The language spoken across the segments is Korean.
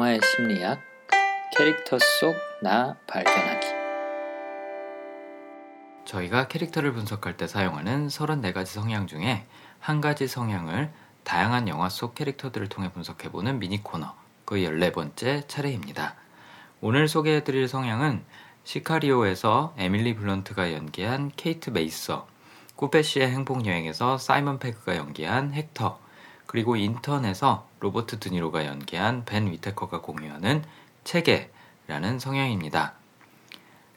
영화의 심리학, 캐릭터 속 나 발견하기. 저희가 캐릭터를 분석할 때 사용하는 34가지 성향 중에 한 가지 성향을 다양한 영화 속 캐릭터들을 통해 분석해보는 미니 코너, 그 14번째 차례입니다. 오늘 소개해드릴 성향은 시카리오에서 에밀리 블런트가 연기한 케이트 메이서, 꾸뻬씨의 행복여행에서 사이먼 페그가 연기한 헥터, 그리고 인턴에서 로버트 드니로가 연기한 벤 위테커가 공유하는 체계라는 성향입니다.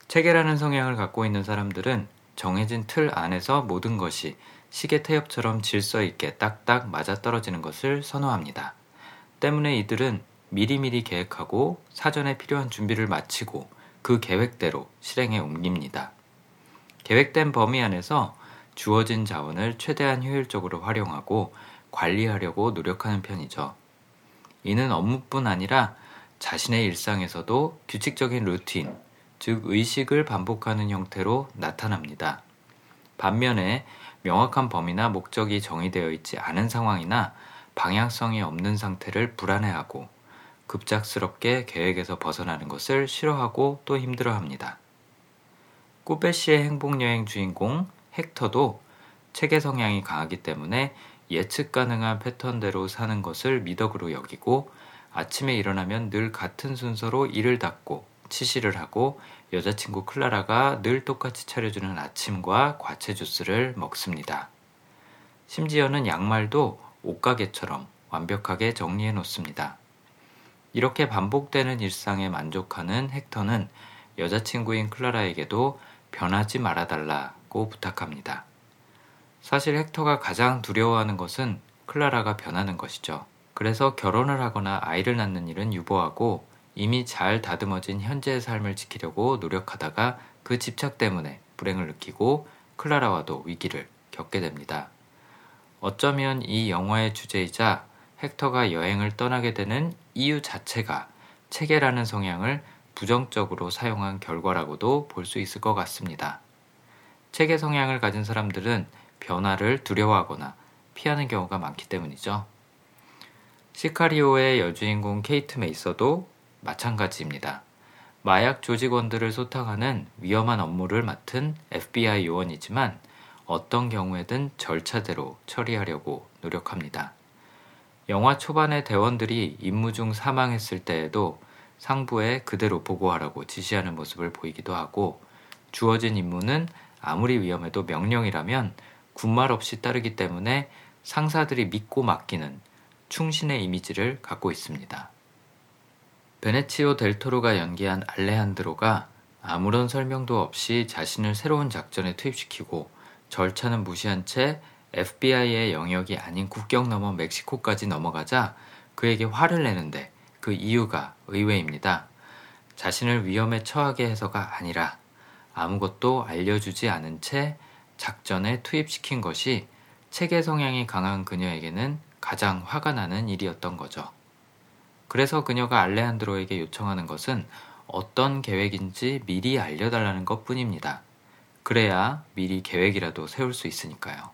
체계라는 성향을 갖고 있는 사람들은 정해진 틀 안에서 모든 것이 시계 태엽처럼 질서 있게 딱딱 맞아떨어지는 것을 선호합니다. 때문에 이들은 미리미리 계획하고 사전에 필요한 준비를 마치고 그 계획대로 실행에 옮깁니다. 계획된 범위 안에서 주어진 자원을 최대한 효율적으로 활용하고 관리하려고 노력하는 편이죠. 이는 업무뿐 아니라 자신의 일상에서도 규칙적인 루틴, 즉 의식을 반복하는 형태로 나타납니다. 반면에 명확한 범위나 목적이 정의되어 있지 않은 상황이나 방향성이 없는 상태를 불안해하고 급작스럽게 계획에서 벗어나는 것을 싫어하고 또 힘들어합니다. 꾸베시의 행복여행 주인공 헥터도 체계 성향이 강하기 때문에 예측 가능한 패턴대로 사는 것을 미덕으로 여기고 아침에 일어나면 늘 같은 순서로 이를 닫고 치실을 하고 여자친구 클라라가 늘 똑같이 차려주는 아침과 과채 주스를 먹습니다. 심지어는 양말도 옷가게처럼 완벽하게 정리해 놓습니다. 이렇게 반복되는 일상에 만족하는 헥터는 여자친구인 클라라에게도 변하지 말아달라고 부탁합니다. 사실 헥터가 가장 두려워하는 것은 클라라가 변하는 것이죠. 그래서 결혼을 하거나 아이를 낳는 일은 유보하고 이미 잘 다듬어진 현재의 삶을 지키려고 노력하다가 그 집착 때문에 불행을 느끼고 클라라와도 위기를 겪게 됩니다. 어쩌면 이 영화의 주제이자 헥터가 여행을 떠나게 되는 이유 자체가 체계라는 성향을 부정적으로 사용한 결과라고도 볼 수 있을 것 같습니다. 체계 성향을 가진 사람들은 변화를 두려워하거나 피하는 경우가 많기 때문이죠. 시카리오의 여주인공 케이트 메이서도 마찬가지입니다. 마약 조직원들을 소탕하는 위험한 업무를 맡은 FBI 요원이지만 어떤 경우에든 절차대로 처리하려고 노력합니다. 영화 초반의 대원들이 임무 중 사망했을 때에도 상부에 그대로 보고하라고 지시하는 모습을 보이기도 하고 주어진 임무는 아무리 위험해도 명령이라면 군말 없이 따르기 때문에 상사들이 믿고 맡기는 충신의 이미지를 갖고 있습니다. 베네치오 델토로가 연기한 알레한드로가 아무런 설명도 없이 자신을 새로운 작전에 투입시키고 절차는 무시한 채 FBI의 영역이 아닌 국경 넘어 멕시코까지 넘어가자 그에게 화를 내는데 그 이유가 의외입니다. 자신을 위험에 처하게 해서가 아니라 아무것도 알려주지 않은 채 작전에 투입시킨 것이 체계 성향이 강한 그녀에게는 가장 화가 나는 일이었던 거죠. 그래서 그녀가 알레한드로에게 요청하는 것은 어떤 계획인지 미리 알려달라는 것 뿐입니다. 그래야 미리 계획이라도 세울 수 있으니까요.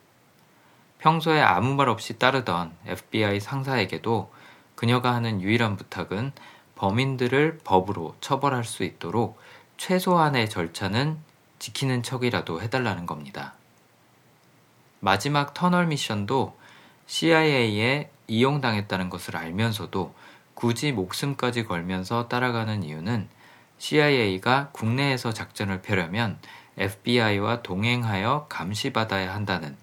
평소에 아무 말 없이 따르던 FBI 상사에게도 그녀가 하는 유일한 부탁은 범인들을 법으로 처벌할 수 있도록 최소한의 절차는 지키는 척이라도 해달라는 겁니다. 마지막 터널 미션도 CIA에 이용당했다는 것을 알면서도 굳이 목숨까지 걸면서 따라가는 이유는 CIA가 국내에서 작전을 펴려면 FBI와 동행하여 감시받아야 한다는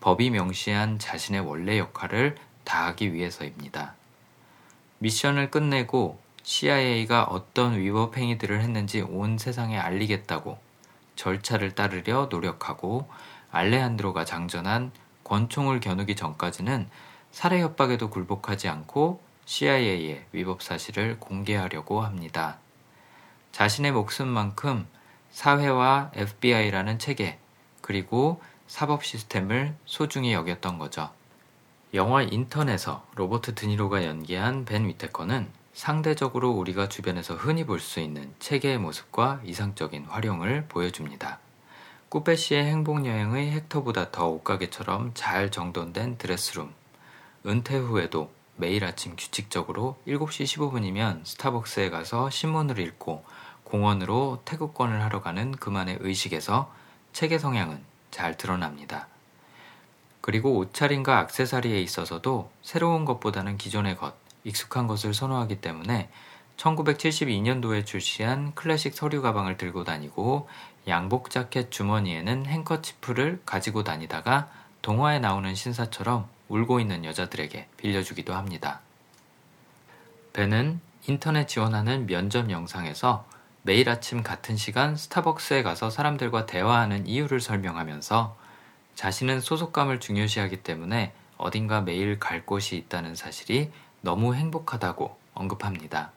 법이 명시한 자신의 원래 역할을 다하기 위해서입니다. 미션을 끝내고 CIA가 어떤 위법 행위들을 했는지 온 세상에 알리겠다고 절차를 따르려 노력하고 알레한드로가 장전한 권총을 겨누기 전까지는 살해 협박에도 굴복하지 않고 CIA의 위법 사실을 공개하려고 합니다. 자신의 목숨만큼 사회와 FBI라는 체계, 그리고 사법 시스템을 소중히 여겼던 거죠. 영화 인턴에서 로버트 드니로가 연기한 벤 위테커는 상대적으로 우리가 주변에서 흔히 볼 수 있는 체계의 모습과 이상적인 활용을 보여줍니다. 꾸페시의 행복여행의 헥터보다 더 옷가게처럼 잘 정돈된 드레스룸, 은퇴 후에도 매일 아침 규칙적으로 7시 15분이면 스타벅스에 가서 신문을 읽고 공원으로 태극권을 하러 가는 그만의 의식에서 책의 성향은 잘 드러납니다. 그리고 옷차림과 악세사리에 있어서도 새로운 것보다는 기존의 것, 익숙한 것을 선호하기 때문에 1972년도에 출시한 클래식 서류 가방을 들고 다니고 양복 자켓 주머니에는 행커치프를 가지고 다니다가 동화에 나오는 신사처럼 울고 있는 여자들에게 빌려주기도 합니다. 벤은 인턴에 지원하는 면접 영상에서 매일 아침 같은 시간 스타벅스에 가서 사람들과 대화하는 이유를 설명하면서 자신은 소속감을 중요시하기 때문에 어딘가 매일 갈 곳이 있다는 사실이 너무 행복하다고 언급합니다.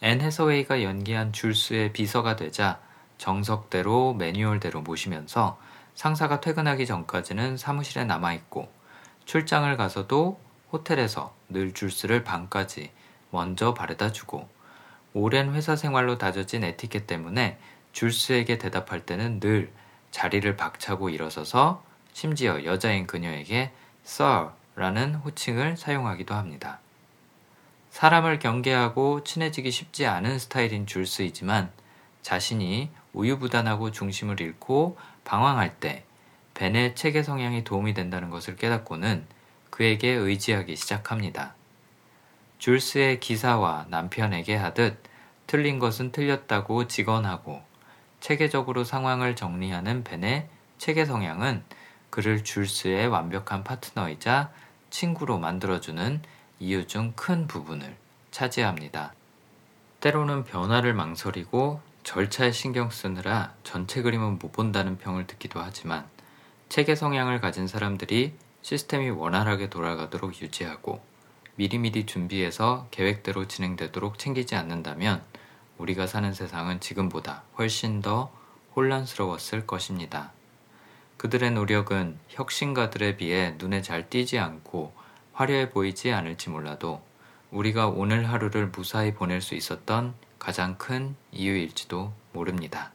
앤 해서웨이가 연기한 줄스의 비서가 되자 정석대로 매뉴얼대로 모시면서 상사가 퇴근하기 전까지는 사무실에 남아있고 출장을 가서도 호텔에서 늘 줄스를 방까지 먼저 바래다 주고 오랜 회사 생활로 다져진 에티켓 때문에 줄스에게 대답할 때는 늘 자리를 박차고 일어서서 심지어 여자인 그녀에게 Sir라는 호칭을 사용하기도 합니다. 사람을 경계하고 친해지기 쉽지 않은 스타일인 줄스이지만 자신이 우유부단하고 중심을 잃고 방황할 때 벤의 체계 성향이 도움이 된다는 것을 깨닫고는 그에게 의지하기 시작합니다. 줄스의 기사와 남편에게 하듯 틀린 것은 틀렸다고 직언하고 체계적으로 상황을 정리하는 벤의 체계 성향은 그를 줄스의 완벽한 파트너이자 친구로 만들어주는 이유 중 큰 부분을 차지합니다. 때로는 변화를 망설이고 절차에 신경 쓰느라 전체 그림은 못 본다는 평을 듣기도 하지만 체계 성향을 가진 사람들이 시스템이 원활하게 돌아가도록 유지하고 미리미리 준비해서 계획대로 진행되도록 챙기지 않는다면 우리가 사는 세상은 지금보다 훨씬 더 혼란스러웠을 것입니다. 그들의 노력은 혁신가들에 비해 눈에 잘 띄지 않고 화려해 보이지 않을지 몰라도 우리가 오늘 하루를 무사히 보낼 수 있었던 가장 큰 이유일지도 모릅니다.